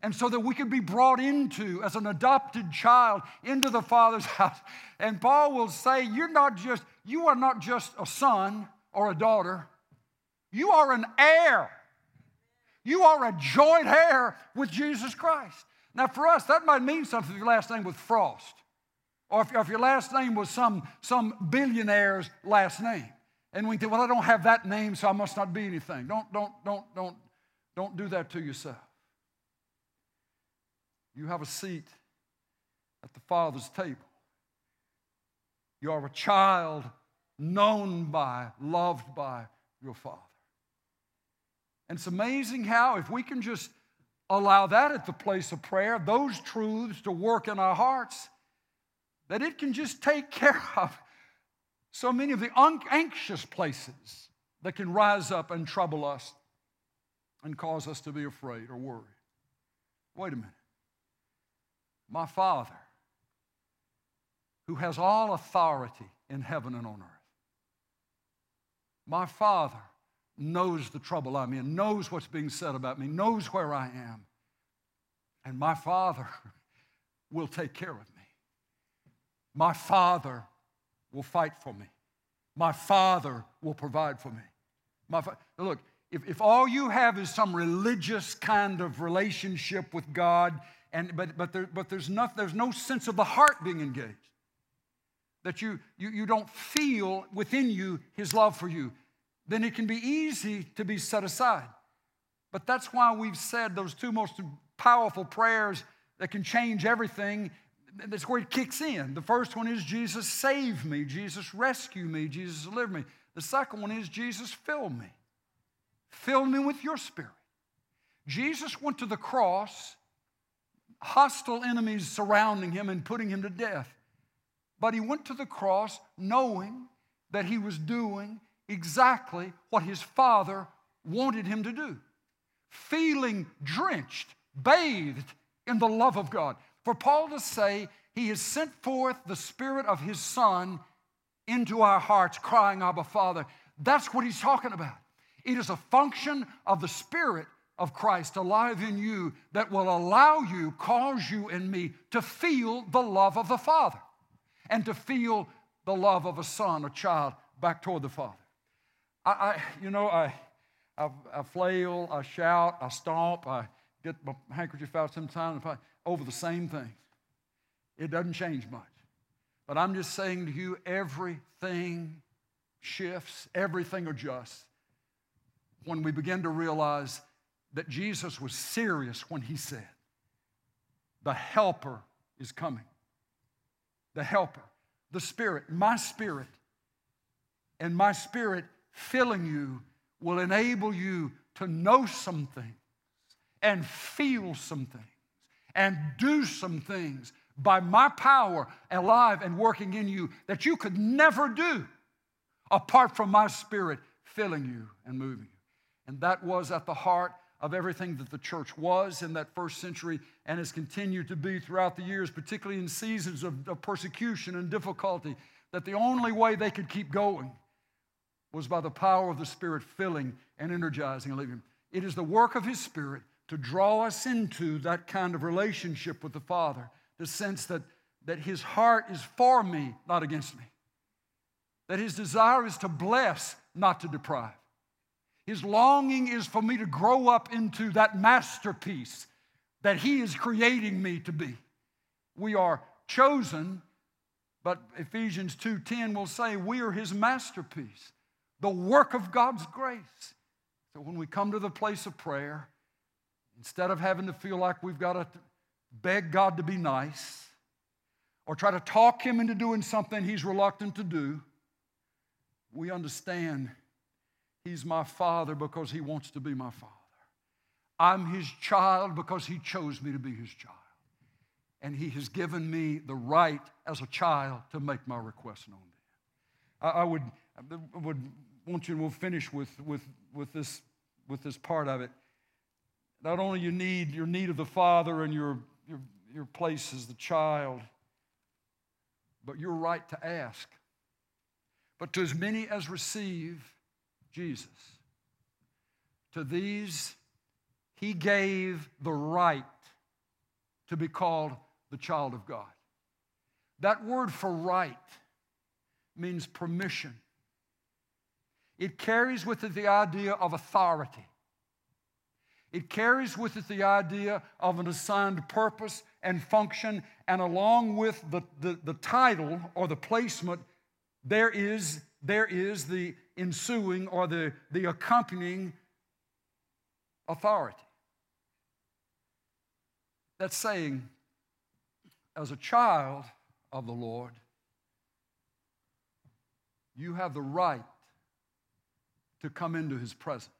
And so that we could be brought into, as an adopted child, into the Father's (laughs) house. And Paul will say, You're not just, you are not just a son or a daughter, you are an heir. You are a joint heir with Jesus Christ. Now, for us, that might mean something if your last name was Frost, or if, or if your last name was some, some billionaire's last name. And we think, well, I don't have that name, so I must not be anything. Don't, don't, don't, don't, don't do that to yourself. You have a seat at the Father's table. You are a child known by, loved by your Father. And it's amazing how, if we can just allow that at the place of prayer, those truths to work in our hearts, that it can just take (laughs) care of so many of the anxious places that can rise up and trouble us and cause us to be afraid or worried. Wait a minute. My Father, who has all authority in heaven and on earth, my Father knows the trouble I'm in, knows what's being said about me, knows where I am. And my Father (laughs) will take care of me. My Father will fight for me. My Father will provide for me. My fa- Look, if, if all you have is some religious kind of relationship with God, and, but, but, there, but there's, no, there's no sense of the heart being engaged, that you, you, you don't feel within you His love for you, then it can be easy to be set aside. But that's why we've said those two most powerful prayers that can change everything. That's where it kicks in. The first one is Jesus, save me. Jesus, rescue me. Jesus, deliver me. The second one is Jesus, fill me. Fill me with your spirit. Jesus went to the cross, hostile enemies surrounding him and putting him to death. But he went to the cross knowing that he was doing exactly what his father wanted him to do, feeling drenched, bathed in the love of God. For Paul to say, He has sent forth the Spirit of His Son into our hearts, crying, Abba, Father, that's what he's talking about. It is a function of the Spirit of Christ alive in you that will allow you, cause you and me to feel the love of the Father and to feel the love of a son, a child, back toward the Father. I, I you know, I, I, I, flail, I shout, I stomp, I get my handkerchief out sometimes over the same thing. It doesn't change much. But I'm just saying to you, everything shifts, everything adjusts when we begin to realize that Jesus was serious when he said, The helper is coming. The helper, the Spirit, my Spirit, and my Spirit filling you will enable you to know some things and feel some things and do some things by my power alive and working in you that you could never do apart from my Spirit filling you and moving you. And that was at the heart of everything that the church was in that first century and has continued to be throughout the years, particularly in seasons of, of, persecution and difficulty, that the only way they could keep going was by the power of the Spirit filling and energizing and living. It is the work of His Spirit to draw us into that kind of relationship with the Father, the sense that, that His heart is for me, not against me, that His desire is to bless, not to deprive his longing is for me to grow up into that masterpiece that He is creating me to be. We are chosen, but Ephesians 2:10 will say we are His masterpiece, the work of God's grace. So when we come to the place of prayer, instead of having to feel like we've got to beg God to be nice or try to talk Him into doing something He's reluctant to do, we understand He's my father because he wants to be my father. I'm his child because he chose me to be his child. And he has given me the right as a child to make my request known to him. I, I would, would want you, and we'll finish with, with, with, this, with this part of it. Not only you need your need of the father and your, your, your place as the child, but your right to ask. But to as many as receive, Jesus. To these, he gave the right to be called the child of God. That word for right means permission. It carries with it the idea of authority. It carries with it the idea of an assigned purpose and function, and along with the, the, the title or the placement, there is, there is the ensuing or the, the accompanying authority. That's saying, as a child of the Lord, you have the right to come into his presence.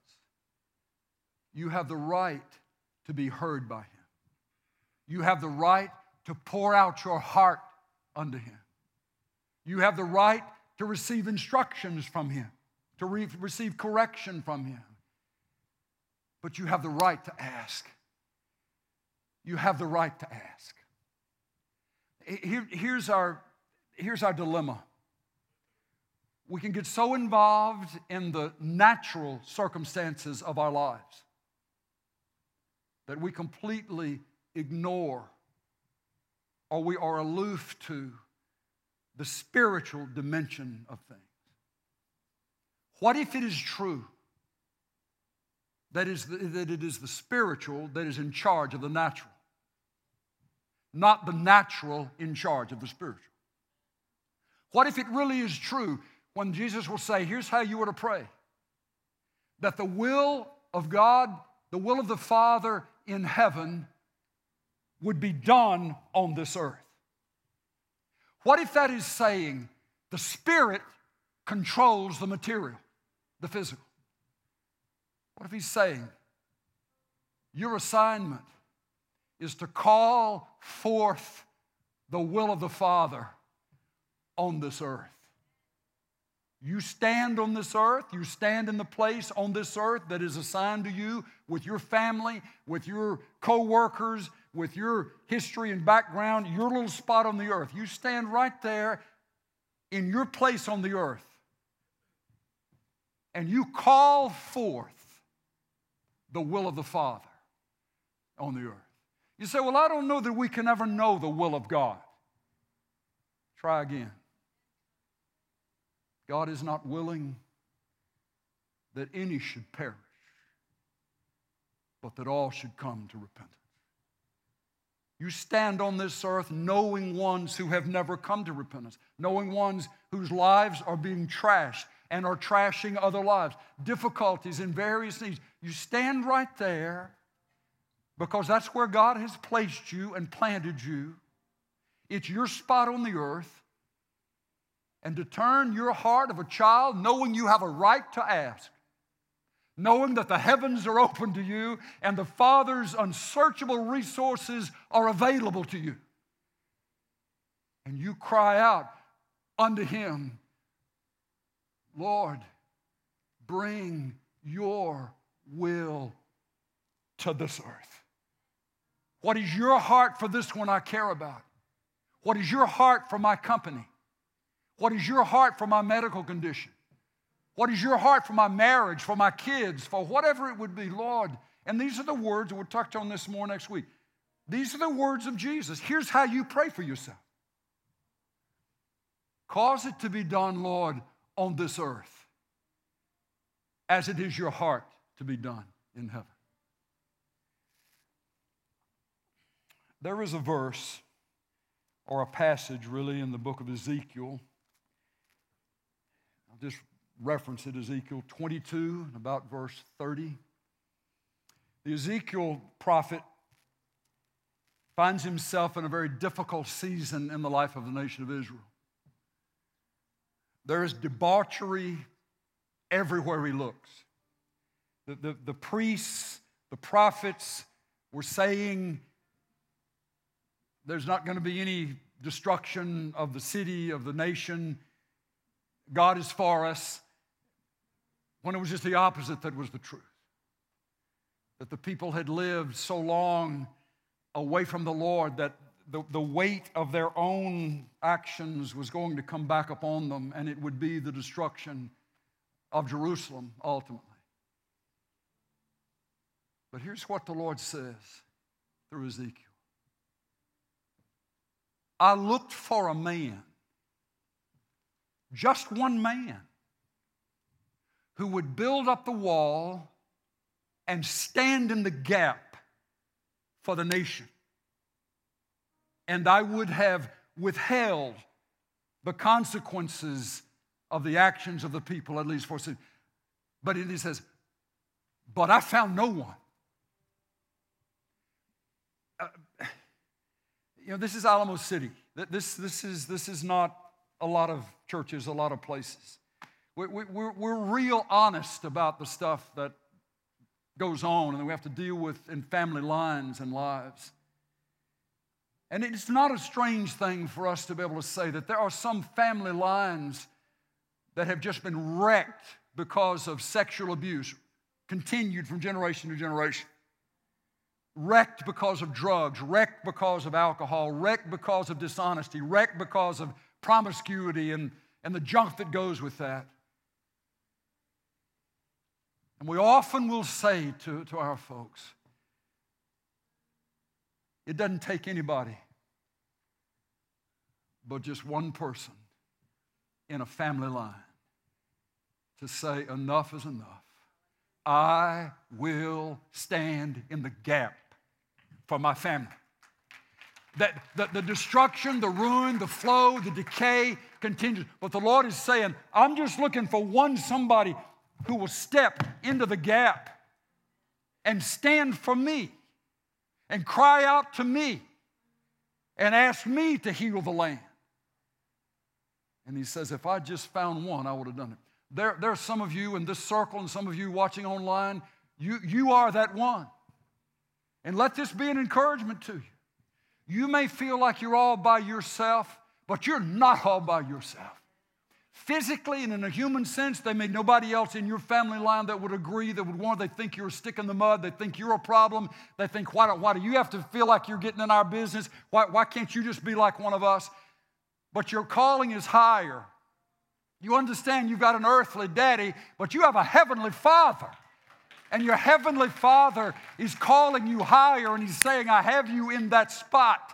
You have the right to be heard by him. You have the right to pour out your heart unto him. You have the right to receive instructions from him to re- receive correction from Him. But you have the right to ask. You have the right to ask. Here, here's, our, here's our dilemma. We can get so involved in the natural circumstances of our lives that we completely ignore or we are aloof to the spiritual dimension of things. What if it is true that, is the, that it is the spiritual that is in charge of the natural, not the natural in charge of the spiritual? What if it really is true when Jesus will say, Here's how you are to pray that the will of God, the will of the Father in heaven, would be done on this earth? What if that is saying the Spirit controls the material? the physical. What if he's saying, Your assignment is to call forth the will of the Father on this earth? You stand on this earth, you stand in the place on this earth that is assigned to you with your family, with your co workers, with your history and background, your little spot on the earth. You stand right there in your place on the earth and you call forth the will of the Father on the earth. You say, Well, I don't know that we can ever know the will of God. Try again. God is not willing that any should perish, but that all should come to repentance. You stand on this earth knowing ones who have never come to repentance, knowing ones whose lives are being trashed and are trashing other lives, difficulties in various needs. You stand right there because that's where God has placed you and planted you. It's your spot on the earth. And to turn your heart of a child, knowing you have a right to ask, knowing that the heavens are open to you and the Father's unsearchable resources are available to you. And you cry out unto Him, Lord, bring your will to this earth. What is your heart for this one I care about? What is your heart for my company? What is your heart for my medical condition? What is your heart for my marriage, for my kids, for whatever it would be, Lord? And these are the words, we'll touch on this more next week. These are the words of Jesus. Here's how you pray for yourself Cause it to be done, Lord, on this earth as it is your heart to be done in heaven. There is a verse or a passage really in the book of Ezekiel. Just reference it, Ezekiel 22, about verse 30. The Ezekiel prophet finds himself in a very difficult season in the life of the nation of Israel. There is debauchery everywhere he looks. The, the, the priests, the prophets were saying there's not going to be any destruction of the city, of the nation. God is for us when it was just the opposite that was the truth. That the people had lived so long away from the Lord that the, the weight of their own actions was going to come back upon them, and it would be the destruction of Jerusalem ultimately. But here's what the Lord says through Ezekiel I looked for a man, just one man, who would build up the wall and stand in the gap for the nation. And I would have withheld the consequences of the actions of the people, at least for sin. But it says, but I found no one. Uh, you know, this is Alamo City. This, this, is, this is not a lot of churches, a lot of places. We, we, we're, we're real honest about the stuff that goes on and that we have to deal with in family lines and lives. And it's not a strange thing for us to be able to say that there are some family lines that have just been wrecked because of sexual abuse, continued from generation to generation. Wrecked because of drugs, wrecked because of alcohol, wrecked because of dishonesty, wrecked because of promiscuity and, and the junk that goes with that. And we often will say to, to our folks, it doesn't take anybody but just one person in a family line to say, enough is enough. I will stand in the gap for my family. That the, the destruction, the ruin, the flow, the decay continues. But the Lord is saying, I'm just looking for one somebody who will step into the gap and stand for me and cry out to me and ask me to heal the land. And he says, if I just found one, I would have done it. There, there are some of you in this circle and some of you watching online, you, you are that one. And let this be an encouragement to you. You may feel like you're all by yourself, but you're not all by yourself physically and in a human sense. They made nobody else in your family line that would agree, that would want, they think you're a stick in the mud, they think you're a problem. They think, why why do you have to feel like you're getting in our business? Why, why can't you just be like one of us? But your calling is higher. You understand you've got an earthly daddy, but you have a heavenly father. And your heavenly Father is calling you higher and He's saying, I have you in that spot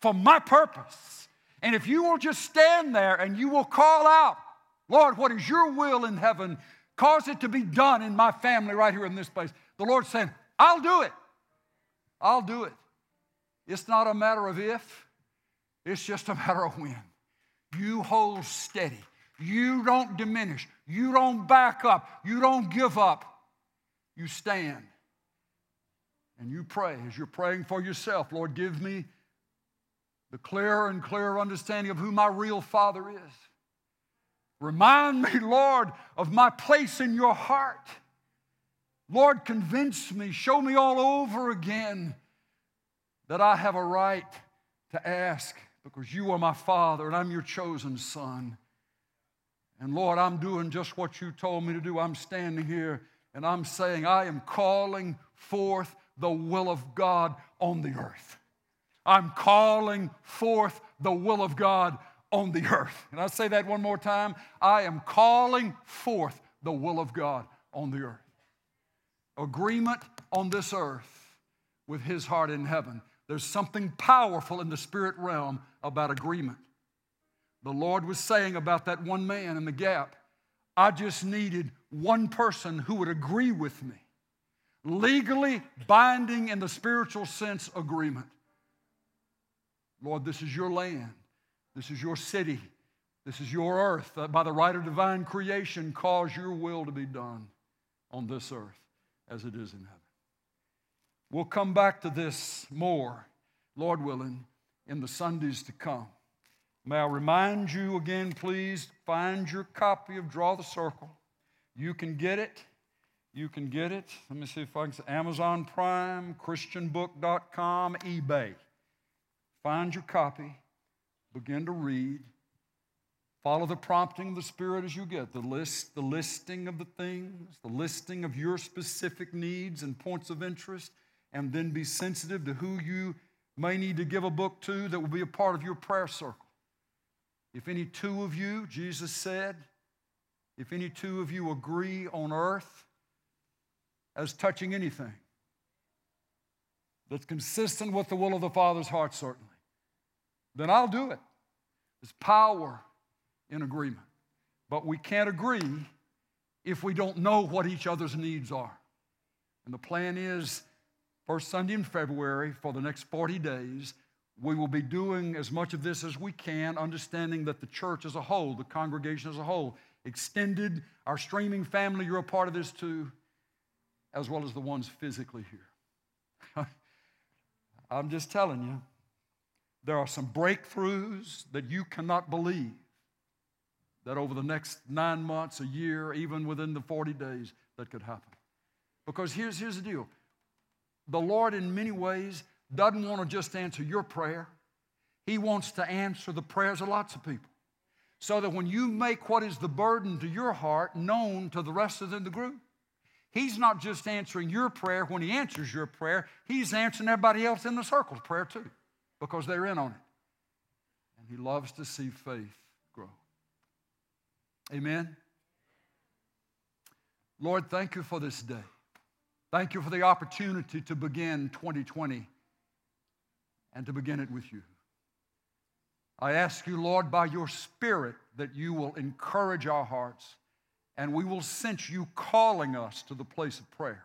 for my purpose. And if you will just stand there and you will call out, Lord, what is your will in heaven? Cause it to be done in my family right here in this place. The Lord's saying, I'll do it. I'll do it. It's not a matter of if, it's just a matter of when. You hold steady. You don't diminish. You don't back up. You don't give up. You stand and you pray as you're praying for yourself. Lord, give me the clearer and clearer understanding of who my real Father is. Remind me, Lord, of my place in your heart. Lord, convince me, show me all over again that I have a right to ask because you are my Father and I'm your chosen Son. And Lord, I'm doing just what you told me to do. I'm standing here and I'm saying, I am calling forth the will of God on the earth. I'm calling forth the will of God on the earth. And I say that one more time. I am calling forth the will of God on the earth. Agreement on this earth with His heart in heaven. There's something powerful in the spirit realm about agreement. The Lord was saying about that one man in the gap, I just needed one person who would agree with me. Legally binding in the spiritual sense agreement. Lord, this is your land. This is your city. This is your earth. Uh, by the right of divine creation, cause your will to be done on this earth as it is in heaven. We'll come back to this more, Lord willing, in the Sundays to come. May I remind you again, please find your copy of Draw the Circle. You can get it. You can get it. Let me see if I can say Amazon Prime, ChristianBook.com, eBay. Find your copy. Begin to read. Follow the prompting of the Spirit as you get the list, the listing of the things, the listing of your specific needs and points of interest, and then be sensitive to who you may need to give a book to that will be a part of your prayer circle. If any two of you, Jesus said, if any two of you agree on earth as touching anything that's consistent with the will of the Father's heart, certainly, then I'll do it. There's power in agreement. But we can't agree if we don't know what each other's needs are. And the plan is first Sunday in February for the next 40 days we will be doing as much of this as we can, understanding that the church as a whole, the congregation as a whole, extended, our streaming family, you're a part of this too, as well as the ones physically here. (laughs) I'm just telling you, there are some breakthroughs that you cannot believe that over the next nine months, a year, even within the 40 days, that could happen. Because here's, here's the deal the Lord, in many ways, doesn't want to just answer your prayer, He wants to answer the prayers of lots of people. So that when you make what is the burden to your heart known to the rest of the group, He's not just answering your prayer when He answers your prayer, He's answering everybody else in the circle's prayer too, because they're in on it. And He loves to see faith grow. Amen. Lord, thank you for this day. Thank you for the opportunity to begin 2020 and to begin it with you. I ask you, Lord, by your Spirit, that you will encourage our hearts and we will sense you calling us to the place of prayer.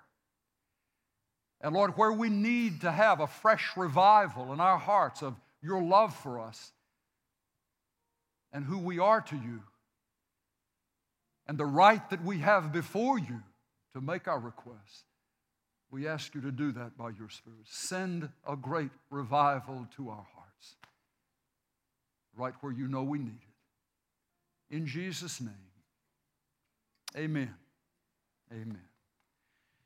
And Lord, where we need to have a fresh revival in our hearts of your love for us and who we are to you and the right that we have before you to make our requests. We ask you to do that by your Spirit. Send a great revival to our hearts, right where you know we need it. In Jesus' name, amen. Amen.